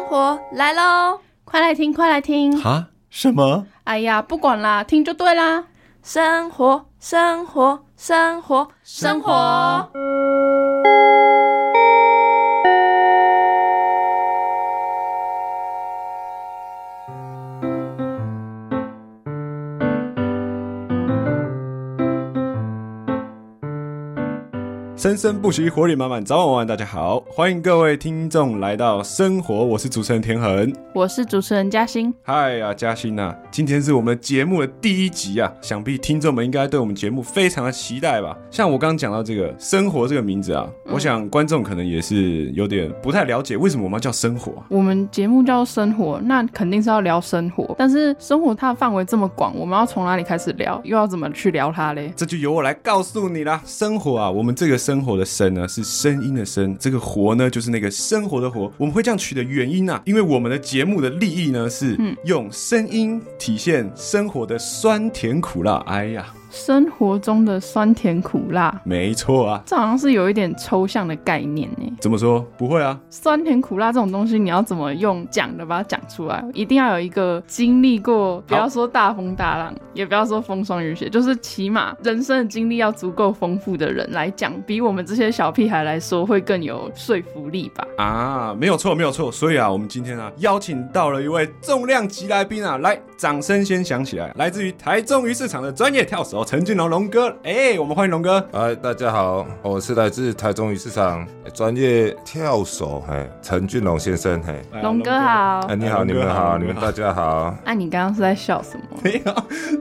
生活来喽！快来听，快来听！哈？什么？哎呀，不管啦，听就对啦。生活，生活，生活，生活。生生不息，活力满满，早晚晚安，大家好，欢迎各位听众来到生活，我是主持人田恒，我是主持人嘉欣。嗨呀，嘉欣呐，今天是我们节目的第一集啊，想必听众们应该对我们节目非常的期待吧？像我刚刚讲到这个“生活”这个名字啊，我想观众可能也是有点不太了解，为什么我们要叫“生活”？我们节目叫“生活”，那肯定是要聊生活，但是生活它的范围这么广，我们要从哪里开始聊？又要怎么去聊它嘞？这就由我来告诉你啦。生活啊，我们这个。生活的生呢是声音的声，这个活呢就是那个生活的活。我们会这样取的原因啊，因为我们的节目的利益呢是用声音体现生活的酸甜苦辣。哎呀。生活中的酸甜苦辣，没错啊，这好像是有一点抽象的概念呢。怎么说？不会啊，酸甜苦辣这种东西，你要怎么用讲的把它讲出来？一定要有一个经历过，不要说大风大浪，也不要说风霜雨雪，就是起码人生的经历要足够丰富的人来讲，比我们这些小屁孩来说会更有说服力吧？啊，没有错，没有错。所以啊，我们今天啊邀请到了一位重量级来宾啊，来，掌声先响起来，来自于台中鱼市场的专业跳手。陈俊龙龙哥，哎，我们欢迎龙哥。哎，大家好，我是来自台中鱼市场专业跳手，哎，陈俊龙先生，嘿，龙哥好。哎，你好，你们好，你们大家好。哎，你刚刚是在笑什么？没有，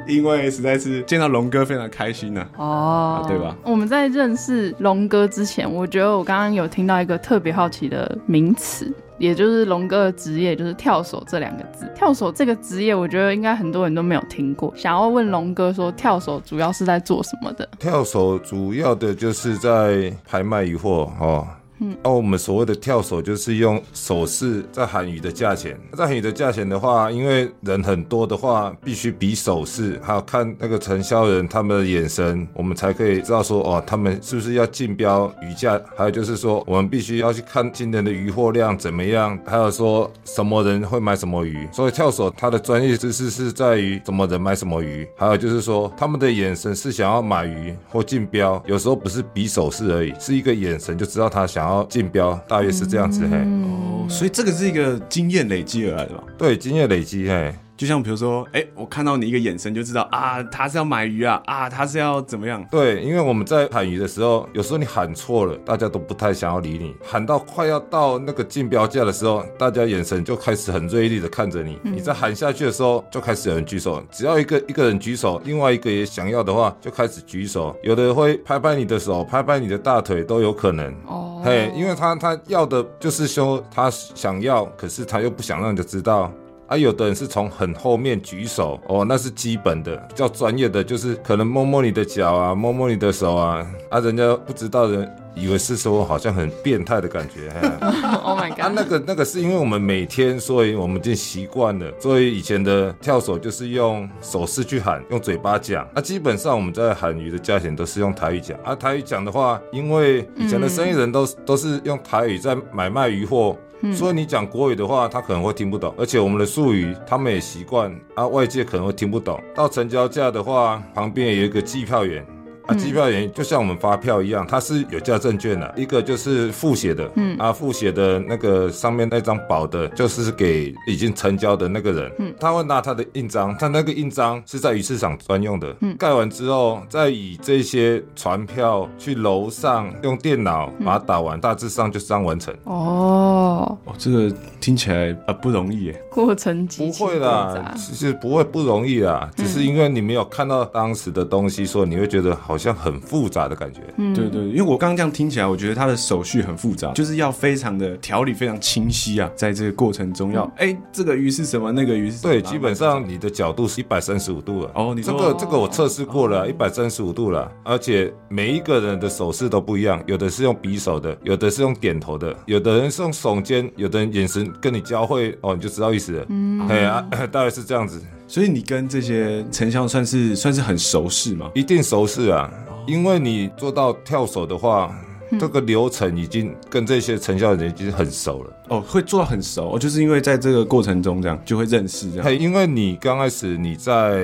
因为实在是见到龙哥非常开心呢。哦，对吧？我们在认识龙哥之前，我觉得我刚刚有听到一个特别好奇的名词。也就是龙哥的职业就是跳手这两个字。跳手这个职业，我觉得应该很多人都没有听过。想要问龙哥说，跳手主要是在做什么的？跳手主要的就是在拍卖鱼货哦。嗯，那我们所谓的跳手就是用手势在喊鱼的价钱。在喊鱼的价钱的话，因为人很多的话，必须比手势，还有看那个承销人他们的眼神，我们才可以知道说哦，他们是不是要竞标鱼价。还有就是说，我们必须要去看今年的鱼货量怎么样，还有说什么人会买什么鱼。所以跳手他的专业知识是在于什么人买什么鱼，还有就是说他们的眼神是想要买鱼或竞标，有时候不是比手势而已，是一个眼神就知道他想要。要竞标大约是这样子嘿，哦，所以这个是一个经验累积而来的吧？对，经验累积嘿。就像比如说，哎，我看到你一个眼神就知道啊，他是要买鱼啊，啊，他是要怎么样？对，因为我们在喊鱼的时候，有时候你喊错了，大家都不太想要理你。喊到快要到那个竞标价的时候，大家眼神就开始很锐利的看着你。你在喊下去的时候，就开始有人举手。只要一个一个人举手，另外一个也想要的话，就开始举手。有的会拍拍你的手，拍拍你的大腿都有可能。哦，嘿，因为他他要的就是说他想要，可是他又不想让人家知道。啊，有的人是从很后面举手哦，那是基本的，比较专业的，就是可能摸摸你的脚啊，摸摸你的手啊，啊，人家不知道人，以为是说好像很变态的感觉。Oh my god！啊，那个那个是因为我们每天，所以我们就习惯了，所以以前的跳手就是用手势去喊，用嘴巴讲。那基本上我们在喊鱼的价钱都是用台语讲。啊，台语讲的话，因为以前的生意人都都是用台语在买卖鱼货。所以你讲国语的话，他可能会听不懂，而且我们的术语他们也习惯啊，外界可能会听不懂。到成交价的话，旁边有一个计票员。啊，机票员就像我们发票一样，它是有价证券的，一个就是复写的，嗯，啊，复写的那个上面那张保的，就是给已经成交的那个人，嗯，他会拿他的印章，他那个印章是在鱼市场专用的，嗯，盖完之后，再以这些船票去楼上用电脑把它打完，大致上就是这样完成。哦，哦，这个听起来啊不容易耶，过程不会啦，其实不会不容易啦，只是因为你没有看到当时的东西，所以你会觉得好。像很复杂的感觉，嗯，对对，因为我刚刚这样听起来，我觉得它的手续很复杂，就是要非常的条理非常清晰啊，在这个过程中要，哎，这个鱼是什么，那个鱼是，对，基本上你的角度是一百三十五度了，哦，你这个这个我测试过了，一百三十五度了，而且每一个人的手势都不一样，有的是用匕首的，有的是用点头的，有的人是用耸肩，有的人眼神跟你交汇，哦，你就知道意思了，嗯，对啊，大概是这样子。所以你跟这些丞相算是算是很熟识吗？一定熟识啊，因为你做到跳手的话，这个流程已经跟这些成效人已经很熟了。哦，会做到很熟，哦就是因为在这个过程中这样就会认识这样。嘿，因为你刚开始你在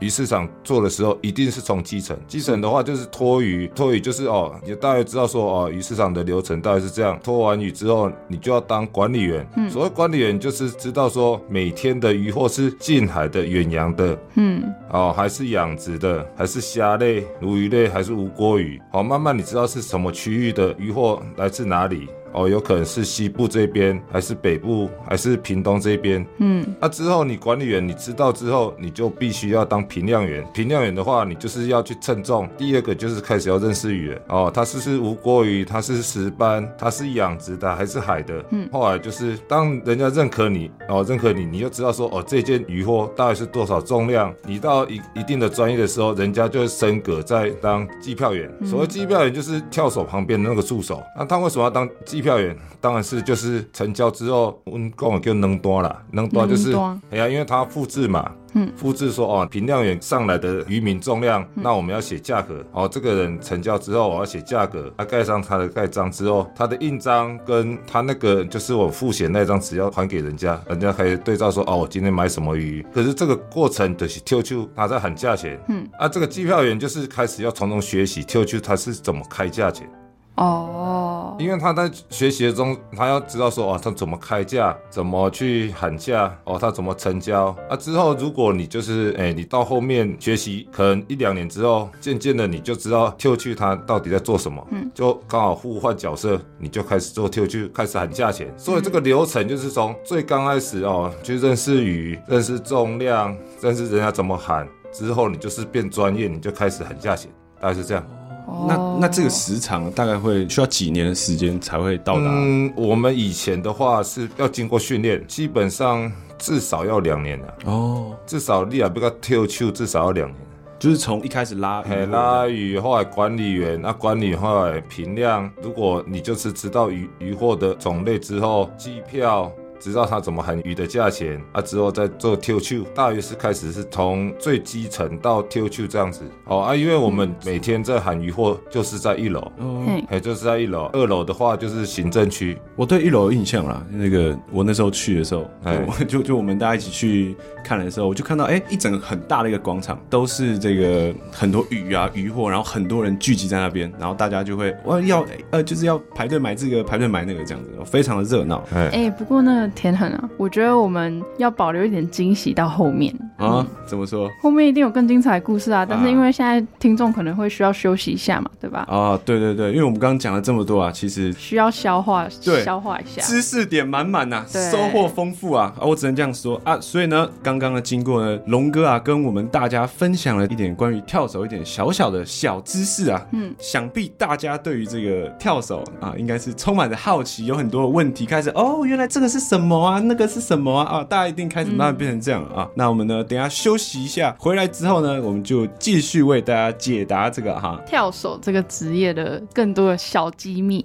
鱼市场做的时候，一定是从基层。基层的话就是拖鱼，拖鱼就是哦，你大概知道说哦，鱼市场的流程大概是这样。拖完鱼之后，你就要当管理员。嗯所谓管理员就是知道说每天的鱼货是近海的、远洋的，嗯，哦，还是养殖的，还是虾类、鲈鱼类，还是无锅鱼。好、慢慢你知道是什么区域的鱼货来自哪里。哦，有可能是西部这边，还是北部，还是屏东这边。嗯，那之后你管理员你知道之后，你就必须要当评量员。评量员的话，你就是要去称重。第二个就是开始要认识鱼了。哦，它是不是无锅鱼，它是石斑，它是养殖的还是海的？嗯，后来就是当人家认可你，哦，认可你，你就知道说，哦，这件鱼货大概是多少重量。你到一一定的专业的时候，人家就会升格在当计票员。所谓计票员就是跳手旁边的那个助手。那他为什么要当计票员？当然是就是成交之后，我们讲的叫能多啦，能多就是哎呀，因为他复制嘛。嗯复制说哦，评量员上来的渔民重量，那我们要写价格哦。这个人成交之后，我要写价格，他盖上他的盖章之后，他的印章跟他那个就是我付写那张纸要还给人家，人家可以对照说哦，我今天买什么鱼。可是这个过程就是 Q Q 他在喊价钱，嗯啊，这个计票员就是开始要从中学习 Q Q 他是怎么开价钱。哦，因为他在学习的中，他要知道说哦，他怎么开价，怎么去喊价，哦，他怎么成交啊。之后如果你就是哎，你到后面学习，可能一两年之后，渐渐的你就知道 Q 去他到底在做什么，嗯，就刚好互换角色，你就开始做 Q 去，开始喊价钱。所以这个流程就是从最刚开始哦，去认识鱼，认识重量，认识人家怎么喊，之后你就是变专业，你就开始喊价钱，大概是这样。那哦那这个时长大概会需要几年的时间才会到达？嗯，我们以前的话是要经过训练，基本上至少要两年的，哦，至少你也不要跳球，至少要两年。就是从一开始拉嘿，拉鱼，后来管理员，那管理后来评量。如果你就是知道鱼鱼货的种类之后，机票。知道他怎么喊鱼的价钱啊，之后再做 Q Q，大约是开始是从最基层到 Q Q 这样子。哦啊，因为我们每天在喊鱼货，就是在一楼，哦，嘿，哎，就是在一楼。二楼的话就是行政区，我对一楼有印象啦。那个我那时候去的时候，哎我就就我们大家一起去看的时候，我就看到哎、一整个很大的一个广场，都是这个很多鱼啊鱼货，然后很多人聚集在那边，然后大家就会哇要呃就是要排队买这个排队买那个这样子，非常的热闹哎，哎、不过那个田恒啊，我觉得我们要保留一点惊喜到后面，啊。怎么说？后面一定有更精彩的故事啊。但是因为现在听众可能会需要休息一下嘛，对吧？啊，对对对，因为我们刚刚讲了这么多啊，其实需要消化对消化一下。知识点满满呐，对收获丰富啊啊！我只能这样说啊。所以呢，刚刚呢，经过呢龙哥啊，跟我们大家分享了一点关于跳手一点小小的小知识啊。嗯，想必大家对于这个跳手啊，应该是充满着好奇，有很多的问题开始哦，原来这个是什么啊？那个是什么啊？啊，大家一定开始慢慢变成这样了啊。那我们呢，等一下休息一下，回来之后呢，我们就继续为大家解答这个哈。跳手这个职业的更多的小机密。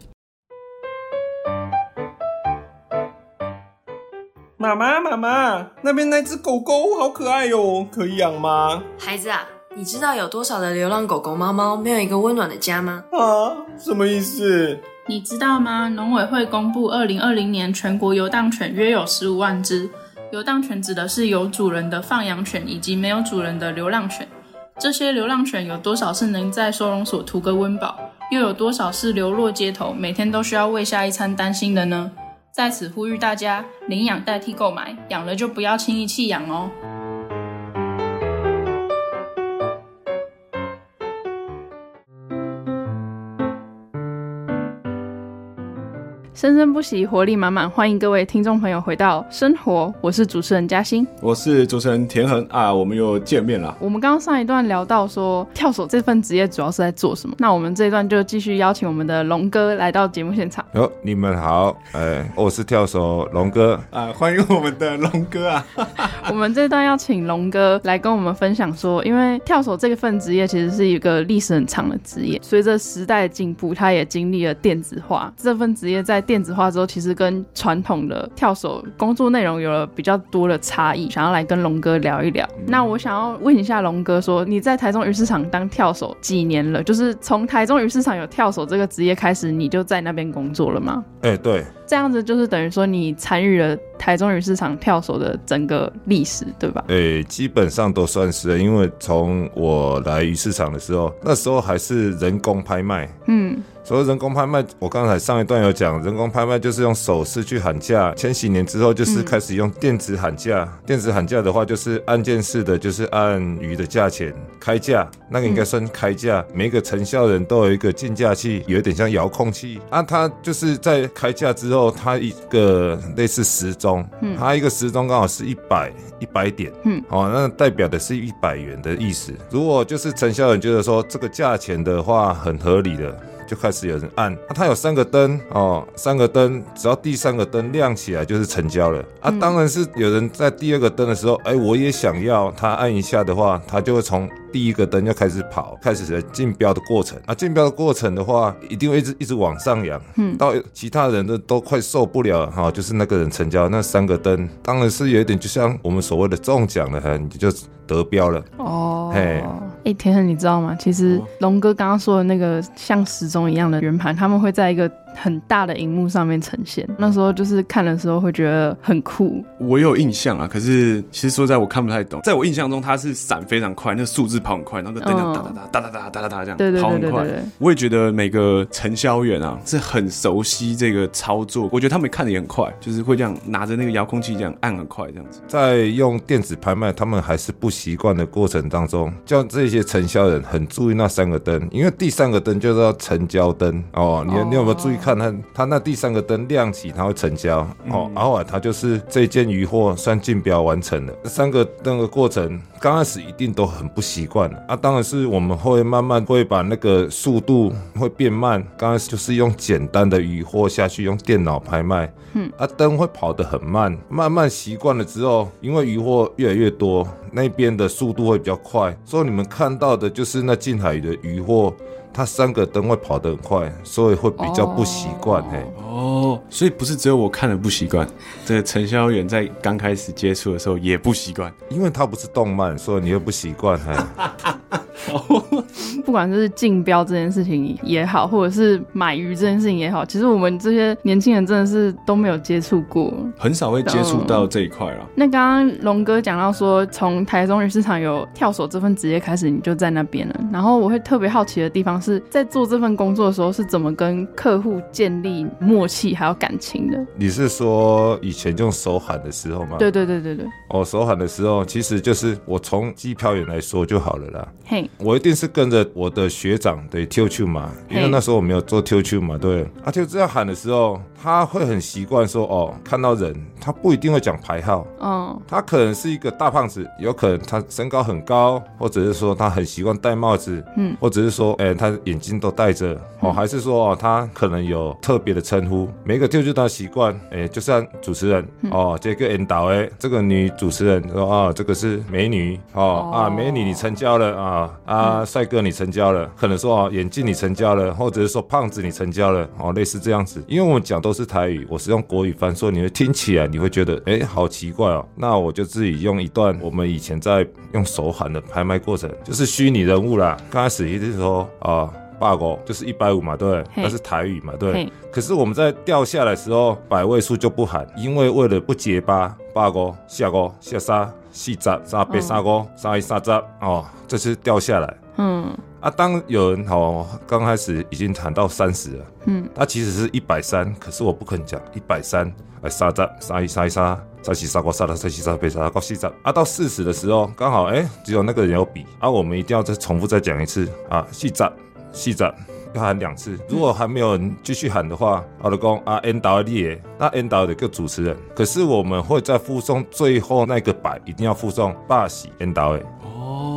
妈妈，妈妈，那边那只狗狗好可爱哟、可以养吗？孩子啊，你知道有多少的流浪狗狗、猫猫没有一个温暖的家吗？啊，什么意思？你知道吗？农委会公布，二零二零年全国游荡犬约有十五万只。游荡犬指的是有主人的放养犬以及没有主人的流浪犬。这些流浪犬有多少是能在收容所图个温饱，又有多少是流落街头，每天都需要为下一餐担心的呢？在此呼吁大家，领养代替购买，养了就不要轻易弃养哦。生生不息，活力满满，欢迎各位听众朋友回到生活，我是主持人嘉欣。我是主持人田恒啊，我们又见面了。我们刚刚上一段聊到说跳手这份职业主要是在做什么，那我们这一段就继续邀请我们的龙哥来到节目现场。哟，你们好，哎，我是跳手龙哥，啊，欢迎我们的龙哥啊！我们这段要请龙哥来跟我们分享说，因为跳手这份职业其实是一个历史很长的职业，随着时代的进步，它也经历了电子化。这份职业在电子化之后，其实跟传统的跳手工作内容有了比较多的差异，想要来跟龙哥聊一聊。那我想要问一下龙哥，说你在台中鱼市场当跳手几年了？就是从台中鱼市场有跳手这个职业开始，你就在那边工作了吗？哎、对，这样子就是等于说你参与了台中鱼市场跳手的整个历史，对吧？诶、基本上都算是，因为从我来鱼市场的时候，那时候还是人工拍卖。嗯，所以人工拍卖，我刚才上一段有讲，人工拍卖就是用手势去喊价。千禧年之后，就是开始用电子喊价。电子喊价的话，就是按键式的，就是按鱼的价钱开价，那个应该算开价。每一个承销人都有一个竞价器，有一点像遥控器啊。它就是在开价之后，它一个类似时钟，它一个时钟刚好是一百一百点，嗯，哦，那代表的是一百元的意思。如果就是承销人觉得说这个价钱的话很合理的。就开始有人按，啊、它有三个灯哦，三个灯，只要第三个灯亮起来就是成交了啊。当然是有人在第二个灯的时候，哎，我也想要，他按一下的话，他就会从第一个灯就开始跑，开始了竞标的过程啊。竞标的过程的话，一定会一直一直往上扬，嗯，到其他人的都快受不了了哈、就是那个人成交那三个灯，当然是有一点就像我们所谓的中奖了，哈，你就得标了。哦，嘿哎、天恒，你知道吗？其实龙哥刚刚说的那个像时钟一样的圆盘，他们会在一个很大的荧幕上面呈现。那时候就是看的时候会觉得很酷。我有印象啊，可是其实说实在我看不太懂。在我印象中，它是闪非常快，那数字跑很快，然后那个灯这样嗯哒哒哒哒哒哒哒哒哒这样对对跑很快对对对。我也觉得每个承销员啊是很熟悉这个操作，我觉得他们看的也很快，就是会这样拿着那个遥控器这样按很快这样子。在用电子拍卖，他们还是不习惯的过程当中，叫这些承销人很注意那三个灯，因为第三个灯就叫成交灯哦。你你有没有注意看它？它那第三个灯亮起，它会成交哦。然后啊，它就是这件鱼货算竞标完成了。这三个那个过程，刚开始一定都很不习惯啊。当然是我们会慢慢会把那个速度会变慢。刚开始就是用简单的鱼货下去，用电脑拍卖。嗯啊，灯会跑得很慢，慢慢习惯了之后，因为鱼货越来越多，那边的速度会比较快，所以你们看到的就是那近海的渔获，它三个灯会跑得很快，所以会比较不习惯。嘿，哦，所以不是只有我看了不习惯，这个陈萧远在刚开始接触的时候也不习惯。因为它不是动漫，所以你又不习惯。嘿，不管是竞标这件事情也好，或者是买鱼这件事情也好，其实我们这些年轻人真的是都没有接触过。很少会接触到这一块啦。那刚刚龙哥讲到说，从台中鱼市场有跳手这份职业开始，你就在那边了。然后我会特别好奇的地方是在做这份工作的时候，是怎么跟客户建立默契还有感情的？你是说以前用手喊的时候吗？对对对对对，哦，手喊的时候，其实就是我从机票员来说就好了啦。嘿，我一定是跟着我的学长对 T Q 嘛，因为那时候我没有做 T Q 嘛，对。啊，就这样喊的时候，他会很习惯说哦，看到人，他不一定会讲牌号，哦，他可能是一个大胖子，有可能他身高很高，或者是说他很习惯戴帽子，嗯，或者是说，哎、他眼睛都戴着，哦，还是说哦，他可能有特别的称呼，每个 T Q 他习惯，哎、就像主持人，哦，这个引导哎，这个女主持人说啊，这个是美女，哦。啊，美女你成交了啊啊，帅哥你成交了，可能说哦，眼镜你成交了，或者是说胖子你成交了，哦，类似这样子。因为我们讲都是台语，我是用国语翻，说你会听起来你会觉得哎，好奇怪哦。那我就自己用一段我们以前在用手喊的拍卖过程，就是虚拟人物啦。刚开始一定是说啊。八狗就是一百五嘛，对那是台语嘛，对。可是我们在掉下来的时候，百位数就不喊，因为为了不结巴，八狗、下狗、下沙、细杂、沙贝、沙狗、沙一、沙扎哦，这是掉下来。嗯啊，当有人哦刚开始已经喊到三十了，嗯，他其实是一百三，可是我不肯讲一百三，哎，沙扎、沙一、沙一、沙，再起沙过沙的，再起沙贝沙到四十，啊，到四十的时候刚好哎，只有那个人有比，啊，我们一定要再重复再讲一次啊，细杂、细杂。要喊两次，如果还没有人继续喊的话，我就讲啊，N 导的列，那 N 导的个主持人，可是我们会在附送最后那个百，一定要附送霸喜 N 导的。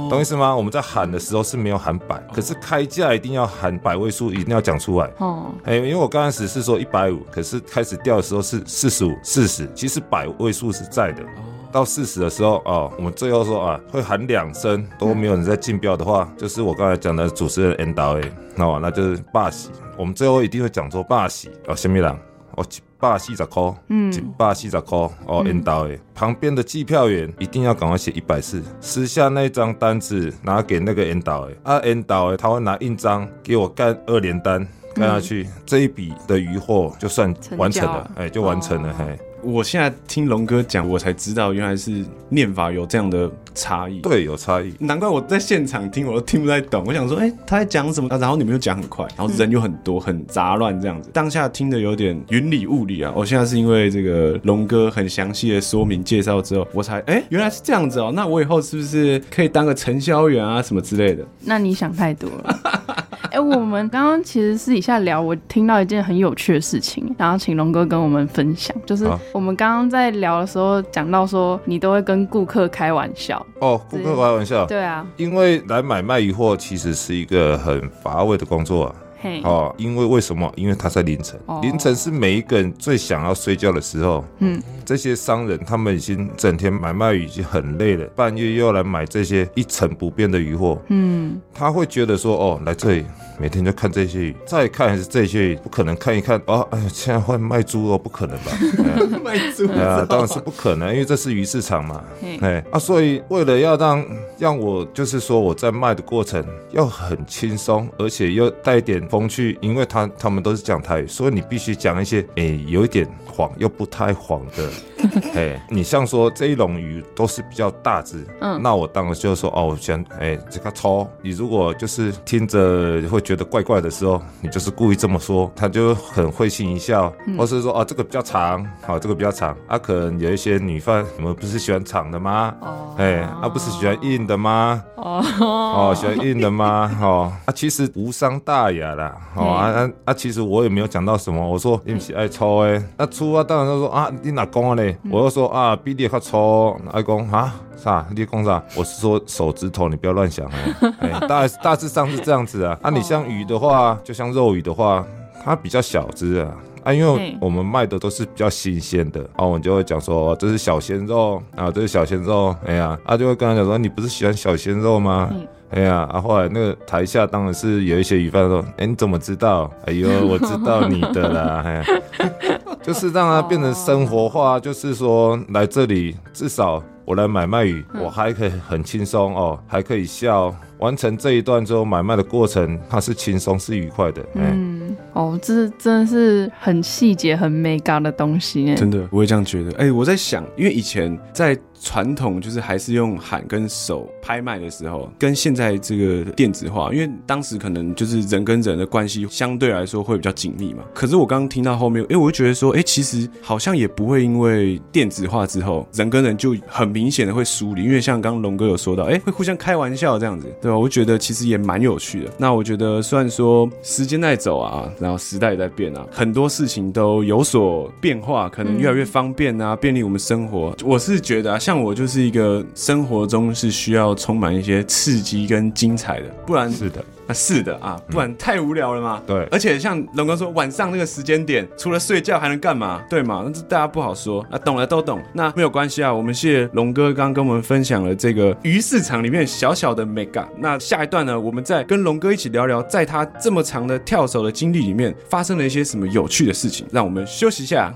懂意思吗？我们在喊的时候是没有喊百，可是开价一定要喊百位数，一定要讲出来。哦，哎、因为我刚开始是说一百五，可是开始掉的时候是四十五、四十，其实百位数是在的。到四十的时候哦，我们最后说啊，会喊两声都没有人在竞标的话，就是我刚才讲的主持人 N 导 A，哦，那就是霸喜。我们最后一定会讲说霸喜哦，什么人？哦，一百四十块，嗯一百四十块哦，，N 导 A。旁边的计票员一定要赶快写一百四，撕下那张单子拿给那个 N 导 A，，啊，N 导 A 他会拿印章给我干二连单。干下去，这一笔的余货就算完成了，哎，就完成了，嘿。我现在听龙哥讲，我才知道原来是念法有这样的差异。对，有差异。难怪我在现场听我都听不太懂。我想说，哎、他在讲什么、啊？然后你们又讲很快，然后人又很多，很杂乱这样子。当下听的有点云里雾里啊。我现在是因为这个龙哥很详细的说明介绍之后，我才哎、原来是这样子哦。那我以后是不是可以当个承销员啊什么之类的？那你想太多了。哎、我们刚刚其实私底下聊，我听到一件很有趣的事情，然后请龙哥跟我们分享，就是我们刚刚在聊的时候讲到说，你都会跟顾客开玩笑。哦，顾客开玩笑，对啊，因为来买卖鱼货其实是一个很乏味的工作啊。嘿，哦，因为为什么？因为他在凌晨，哦凌晨是每一个人最想要睡觉的时候。嗯，这些商人他们已经整天买卖鱼已经很累了，半夜又要来买这些一成不变的鱼货，嗯，他会觉得说，哦，来这里每天就看这些鱼，再看还是这些鱼，不可能看一看，哦，哎呀，现在换卖猪肉，不可能吧？哎卖猪对啊，当然是不可能，因为这是鱼市场嘛。嘿哎啊，所以为了要让让我就是说我在卖的过程要很轻松，而且又带一点风趣，因为他他们都是讲台语，所以你必须讲一些哎、有一点黄又不太黄的。哎，你像说这一笼鱼都是比较大只，嗯那我当然就说哦，我想哎这个抽，你如果就是听着会觉得怪怪的时候，你就是故意这么说，他就很会心一笑，或是说哦这个比较长，好、这个比较长，啊可能有一些女犯，你们不是喜欢长的吗？哦，哎，啊不是喜欢硬的吗？哦，哦，喜欢硬的吗？哦，啊，其实无伤大雅啦。哦，啊啊啊，其实我也没有讲到什么。我说你不是爱抽诶，那粗啊，当然就说啊，你哪讲嘞？我又说啊，比你较粗，爱讲啊。啥？你讲啥？我是说手指头，你不要乱想 哎、哎大大致上是这样子啊。啊，你像鱼的话，就像肉鱼的话，它比较小只啊。啊，因为我们卖的都是比较新鲜的，啊，我们就会讲说、哦这是小鲜肉啊，这是小鲜肉，哎呀，啊就会跟他讲说你不是喜欢小鲜肉吗？嗯哎呀，啊，后来那个台下当然是有一些鱼贩说，哎，你怎么知道？哎呦，我知道你的啦，哎，就是让它变成生活化，就是说来这里至少我来买卖鱼，我还可以很轻松哦，还可以笑，完成这一段之后买卖的过程，它是轻松是愉快的，哎、嗯，哦，这真的是很细节、很美感的东西呢。真的，我也这样觉得。哎、我在想，因为以前在传统就是还是用喊跟手拍卖的时候，跟现在这个电子化，因为当时可能就是人跟人的关系相对来说会比较紧密嘛。可是我刚刚听到后面，哎、我就觉得说，哎、其实好像也不会因为电子化之后，人跟人就很明显的会疏离，因为像刚龙哥有说到，哎、会互相开玩笑这样子，对吧？我觉得其实也蛮有趣的。那我觉得虽然说时间在走啊，然后时代也在变啊，很多事情都有所变化，可能越来越方便啊，便利我们生活。我是觉得啊，像我就是一个生活中是需要充满一些刺激跟精彩的，不然是的，啊是的啊，不然太无聊了嘛。对而且像龙哥说，晚上那个时间点，除了睡觉还能干嘛？对嘛？那这大家不好说啊，懂了都懂。那没有关系啊，我们谢谢龙哥刚刚跟我们分享了这个鱼市场里面小小的 mega。那下一段呢，我们再跟龙哥一起聊聊，在他这么长的跳手的经历里面，发生了一些什么有趣的事情。让我们休息一下。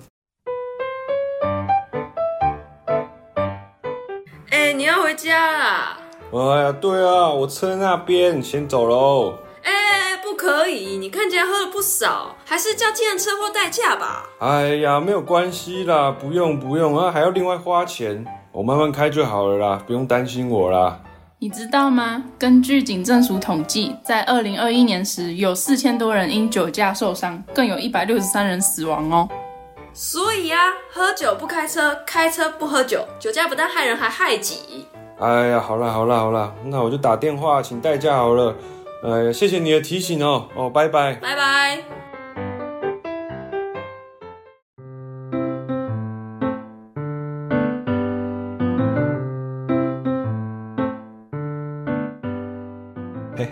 回家啦？哎呀，对啊，我车那边先走喽。哎、不可以！你看起来喝了不少，还是叫计程车或代驾吧。哎呀，没有关系啦，不用不用啊，还要另外花钱，我慢慢开就好了啦，不用担心我啦。你知道吗？根据警政署统计，在二零二一年时，有四千多人因酒驾受伤，更有一百六十三人死亡哦。所以啊，喝酒不开车，开车不喝酒，酒驾不但害人，还害己。哎呀，好啦好啦好啦，那我就打电话请代驾好了。哎呀，谢谢你的提醒哦，哦，拜拜。拜拜。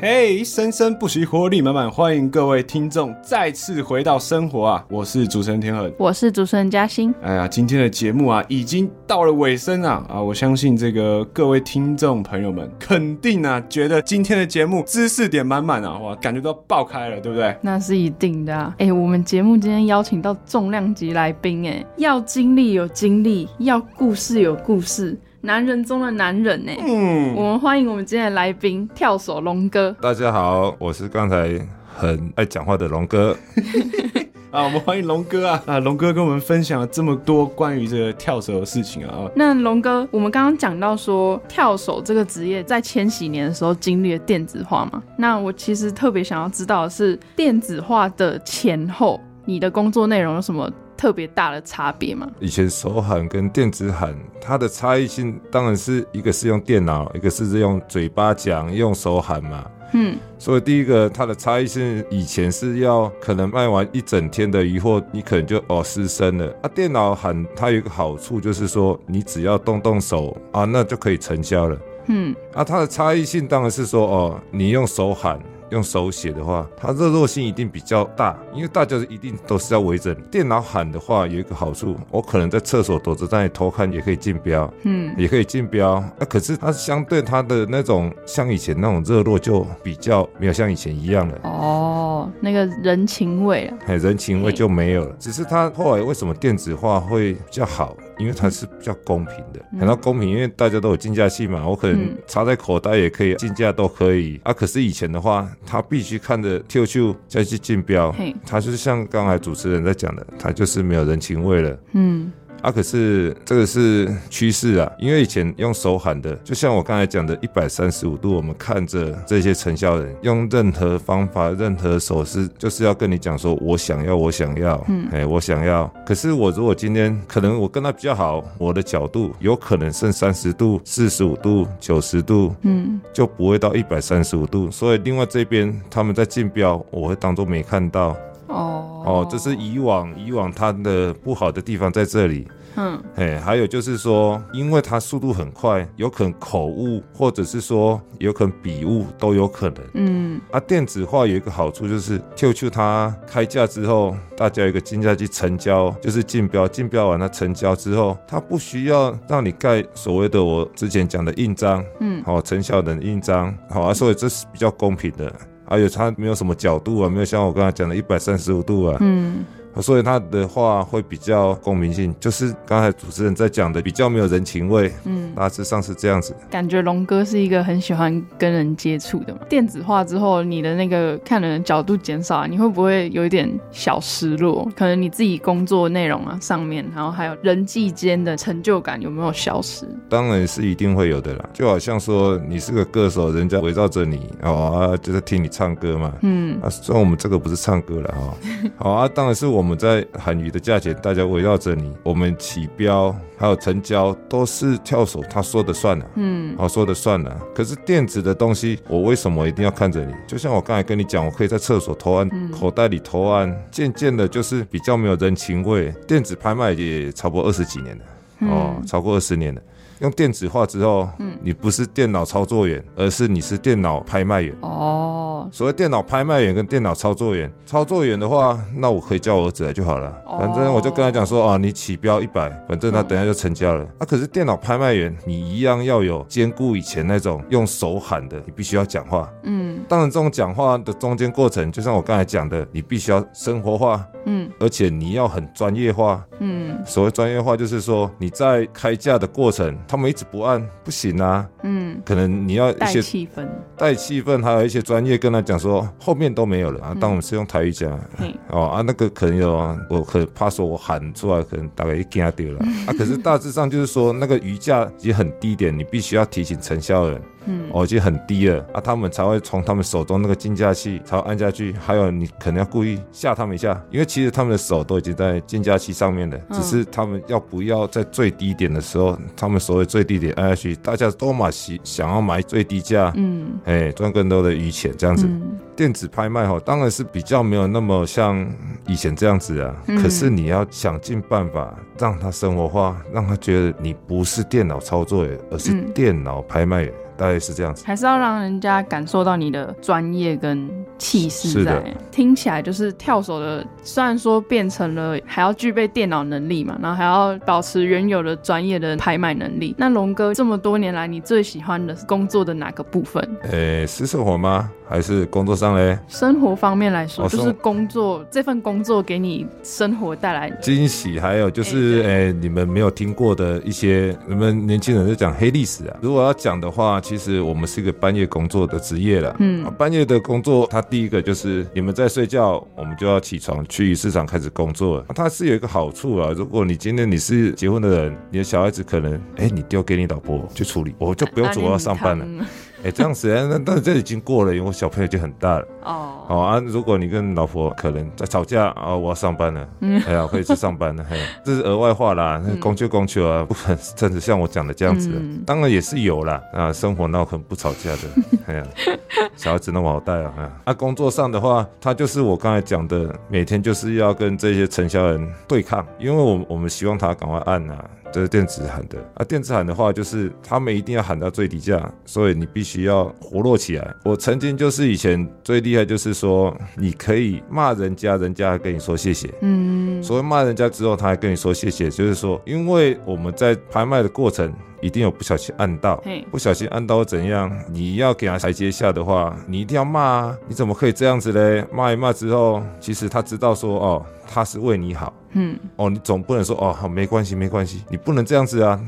嘿生生不息，活力满满，欢迎各位听众再次回到生活啊！我是主持人天恒。我是主持人嘉欣。哎呀，今天的节目啊，已经到了尾声啊啊！我相信这个各位听众朋友们，肯定啊觉得今天的节目知识点满满啊，哇，感觉都要爆开了，对不对？那是一定的啊！哎、我们节目今天邀请到重量级来宾，哎，要经历有经历，要故事有故事，男人中的男人，呢，嗯，我们欢迎我们今天的来宾跳手龙哥。大家好，我是刚才很爱讲话的龙哥。啊，我们欢迎龙哥啊啊！龙哥跟我们分享了这么多关于这个跳手的事情啊啊！那龙哥，我们刚刚讲到说跳手这个职业在千禧年的时候经历了电子化嘛？那我其实特别想要知道的是电子化的前后，你的工作内容有什么特别大的差别吗？以前手喊跟电子喊，它的差异性当然是一个是用电脑，一个是用嘴巴讲，用手喊嘛。嗯，所以第一个它的差异性以前是要可能卖完一整天的鱼货，你可能就哦失身了。啊，电脑喊它有一个好处就是说，你只要动动手啊，那就可以成交了。嗯，啊，它的差异性当然是说哦，你用手喊。用手写的话，它热络性一定比较大，因为大家一定都是要围着你。电脑喊的话有一个好处，我可能在厕所躲着在偷看也可以竞标，嗯，也可以竞标。那、可是它相对它的那种像以前那种热络就比较没有像以前一样了。哦，那个人情味啊，哎，人情味就没有了。只是它后来为什么电子化会比较好？因为它是比较公平的，很到公平，因为大家都有竞价器嘛，我可能嗯插在口袋也可以，竞价都可以啊。可是以前的话，他必须看着 QQ 再去竞标嘿，他就是像刚才主持人在讲的，他就是没有人情味了。嗯，啊，可是这个是趋势啊，因为以前用手喊的，就像我刚才讲的，一百三十五度，我们看着这些承销人用任何方法、任何手势，就是要跟你讲说，我想要，我想要，嗯，哎，我想要。可是我如果今天可能我跟他比较好，我的角度有可能剩三十度、四十五度、九十度，嗯，就不会到一百三十五度。所以另外这边他们在竞标，我会当做没看到。哦，哦，这是以往以往它的不好的地方在这里。嗯，哎，还有就是说，因为它速度很快，有可能口误，或者是说有可能笔误都有可能。嗯，啊，电子化有一个好处就是 QQ 它开价之后，大家有一个竞价去成交，就是竞标，竞标完了成交之后，它不需要让你盖所谓的我之前讲的印章，嗯好、成效的印章，好啊，所以这是比较公平的。而且它没有什么角度啊，没有像我刚才讲的一百三十五度啊，所以他的话会比较公平性，就是刚才主持人在讲的比较没有人情味，嗯，大致上是这样子。感觉龙哥是一个很喜欢跟人接触的嘛。电子化之后，你的那个看人的角度减少，你会不会有一点小失落？可能你自己工作内容啊上面，然后还有人际间的成就感有没有消失？当然是一定会有的啦，就好像说你是个歌手，人家围绕着你哦啊，就是听你唱歌嘛。嗯啊，虽然我们这个不是唱歌了哈，好 啊，当然是我们在喊鱼的价钱，大家围绕着你，我们起标还有成交都是跳手他说的算了。嗯好说的算了，可是电子的东西，我为什么一定要看着你？就像我刚才跟你讲，我可以在厕所投案，口袋里投案，渐渐的就是比较没有人情味。电子拍卖也超过二十几年了，哦，超过二十年了。用电子化之后，嗯你不是电脑操作员，而是你是电脑拍卖员。哦，所谓电脑拍卖员跟电脑操作员，操作员的话，那我可以叫我儿子来就好了。哦反正我就跟他讲说，啊，你起标一百，反正他等下就成交了。啊，可是电脑拍卖员，你一样要有兼顾以前那种用手喊的，你必须要讲话。嗯当然，这种讲话的中间过程，就像我刚才讲的，你必须要生活化，嗯而且你要很专业化。嗯所谓专业化，就是说你在开价的过程，他们一直不按，不行啊。嗯，可能你要一带些气氛，带气氛，还有一些专业跟他讲说后面都没有了啊。当我们是用台语讲、嘿，哦啊，那个可能有啊，我可怕说我喊出来，可能大概一惊掉了啊。可是大致上就是说那个余价已经很低点，你必须要提醒承销人。嗯哦，已经很低了啊，他们才会从他们手中那个竞价器才会按下去。还有你可能要故意吓他们一下，因为其实他们的手都已经在竞价器上面了，嗯只是他们要不要在最低点的时候，他们所谓最低点按下去，大家都买喜想要买最低价，嗯哎，赚更多的余钱这样子。嗯电子拍卖哈，当然是比较没有那么像以前这样子啊。嗯可是你要想尽办法让他生活化，让他觉得你不是电脑操作员，而是嗯电脑拍卖员。大概是这样子。还是要让人家感受到你的专业跟气势在。听起来就是跳手的，虽然说变成了还要具备电脑能力嘛，然后还要保持原有的专业的拍卖能力。那龙哥这么多年来，你最喜欢的是工作的哪个部分？诶，私生活吗？还是工作上嘞？生活方面来说，哦就是工作这份工作给你生活带来惊喜，还有就是，诶、你们没有听过的一些，你们年轻人在讲黑历史啊。如果要讲的话，其实我们是一个半夜工作的职业了。嗯啊半夜的工作，它第一个就是你们在睡觉，我们就要起床去市场开始工作它是有一个好处啊，如果你今天你是结婚的人，你的小孩子可能，诶，你丢给你老婆去处理，我就不用拿准备要上班了。拿捏哎、这样子，哎那那这已经过了，因为我小朋友已经很大了。哦，好啊，如果你跟老婆可能在吵架啊，我要上班了，哎呀，可以去上班了，嘿，这是额外话啦，那公就公求啊，不可能真的像我讲的这样子，嗯。当然也是有啦，啊，生活那可能不吵架的，哎呀，小孩子那么好带啊，哎呀啊，工作上的话，他就是我刚才讲的，每天就是要跟这些承销人对抗，因为我我们希望他赶快按啊。这是电子喊的啊，电子喊的话就是他们一定要喊到最低价，所以你必须要活络起来。我曾经就是以前最厉害，就是说你可以骂人家，人家还跟你说谢谢。嗯，所以骂人家之后，他还跟你说谢谢，就是说，因为我们在拍卖的过程一定有不小心按到，不小心按到怎样，你要给他台阶下的话，你一定要骂啊！你怎么可以这样子嘞？骂一骂之后，其实他知道说哦，他是为你好。嗯，哦，你总不能说哦，好没关系，没关系，你不能这样子啊。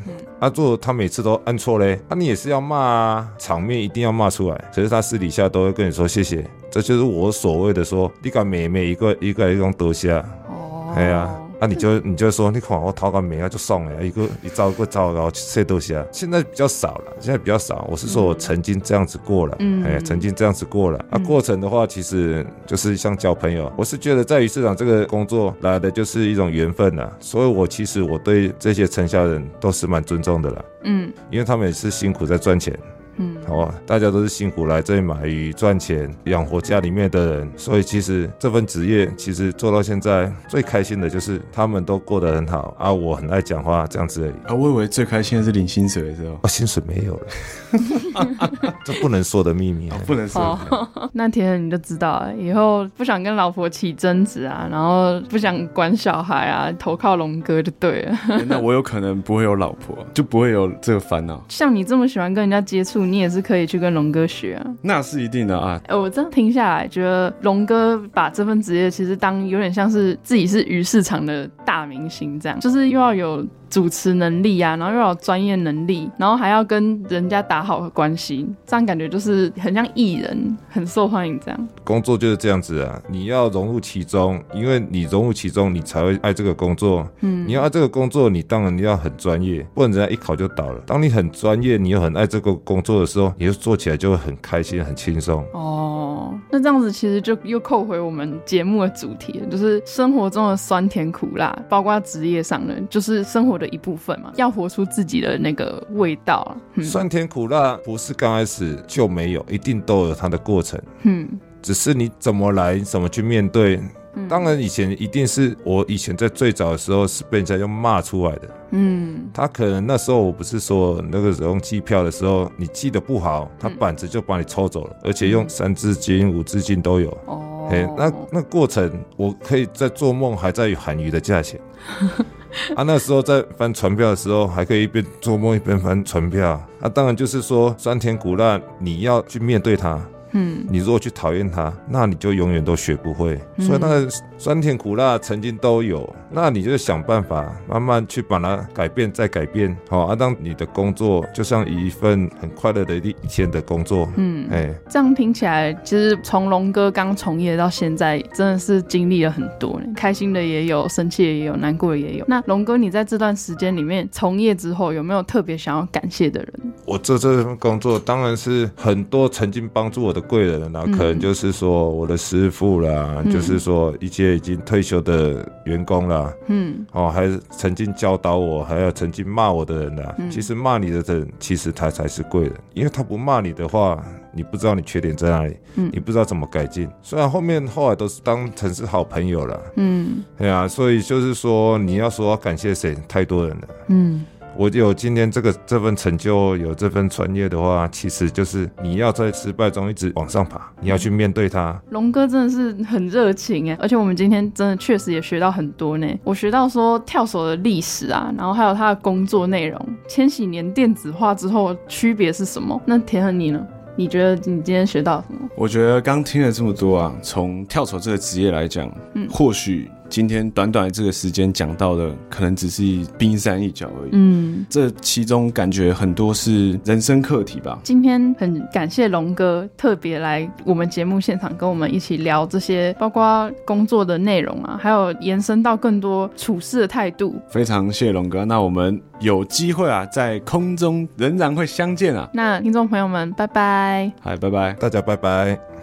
啊，做他每次都按错嘞，那、你也是要骂啊，场面一定要骂出来。可是他私底下都会跟你说谢谢，这就是我所谓的说，你敢每每一个一个一个多下，哦，哎呀、啊，你就你就说，你看我头个名啊就送了，一个一招一个招，然后这都下。现在比较少了，现在比较少。我是说我曾经这样子过了，嗯哎，曾经这样子过了。啊，过程的话，其实就是像交朋友。我是觉得在于市场这个工作来的就是一种缘分呐，所以我其实我对这些承销人都是蛮尊重的啦，嗯因为他们也是辛苦在赚钱。嗯，好吧，大家都是辛苦来这里买鱼赚钱，养活家里面的人，所以其实这份职业其实做到现在最开心的就是他们都过得很好啊，我很爱讲话这样子而已。啊，我以为最开心的是领薪水的时候，啊，薪水没有了，这不能说的秘密。不能说。哦，那天你就知道了，以后不想跟老婆起争执啊，然后不想管小孩啊，投靠龙哥就对了。欸那我有可能不会有老婆，就不会有这个烦恼，像你这么喜欢跟人家接触，你也是可以去跟龙哥学啊。那是一定的啊。哎、我这样听下来，觉得龙哥把这份职业其实当有点像是自己是鱼市场的大明星，这样就是又要有主持能力啊，然后又要有专业能力，然后还要跟人家打好关系，这样感觉就是很像艺人，很受欢迎这样。工作就是这样子啊，你要融入其中，因为你融入其中，你才会爱这个工作。嗯你要爱这个工作，你当然你要很专业，不然人家一考就倒了。当你很专业，你又很爱这个工作的时候，你就做起来就会很开心、很轻松。哦，那这样子其实就又扣回我们节目的主题了，就是生活中的酸甜苦辣，包括职业上的，就是生活的一部分嘛，要活出自己的那个味道啊。嗯酸甜苦辣不是刚开始就没有，一定都有它的过程，嗯只是你怎么来，怎么去面对。嗯当然，以前一定是我以前在最早的时候是被人家用骂出来的。嗯他可能那时候我不是说那个时候用计票的时候，你记得不好，他板子就把你抽走了，而且用三字经、五字经都有。哦，嘿，那那过程我可以在做梦，还在喊鱼的价钱。啊，那时候在翻船票的时候，还可以一边做梦一边翻船票。啊，当然就是说酸甜苦辣，你要去面对它。嗯你如果去讨厌他，那你就永远都学不会。所以那个酸甜苦辣曾经都有，那你就想办法慢慢去把它改变，再改变。好、啊，当你的工作就像一份很快乐的一一天的工作。嗯，哎、这样听起来，其实从龙哥刚从业到现在，真的是经历了很多呢，开心的也有，生气的也有，难过的也有。那龙哥，你在这段时间里面从业之后，有没有特别想要感谢的人？我做这份工作，当然是很多曾经帮助我的贵人啦，可能就是说我的师傅啦，就是说一些已经退休的员工啦，嗯。哦，还是曾经教导我，还有曾经骂我的人啦。其实骂你的人，其实他才是贵人，因为他不骂你的话，你不知道你缺点在哪里，嗯。你不知道怎么改进。虽然后面后来都是当成是好朋友了，嗯。对啊，所以就是说你要说要感谢谁，太多人了。嗯我有今天这个这份成就，有这份专业的话，其实就是你要在失败中一直往上爬，你要去面对它。龙哥真的是很热情哎，而且我们今天真的确实也学到很多呢。我学到说跳手的历史啊，然后还有他的工作内容，千禧年电子化之后区别是什么？那田恒你呢？你觉得你今天学到什么？我觉得刚听了这么多啊，从跳手这个职业来讲，嗯，或许。今天短短的这个时间讲到的，可能只是冰山一角而已。嗯，这其中感觉很多是人生课题吧。今天很感谢龙哥特别来我们节目现场跟我们一起聊这些，包括工作的内容啊，还有延伸到更多处事的态度。非常谢谢龙哥，那我们有机会啊，在空中仍然会相见啊。那听众朋友们，拜拜。嗨，拜拜，大家拜拜。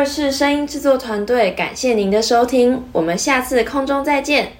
二是声音制作团队，感谢您的收听，我们下次空中再见。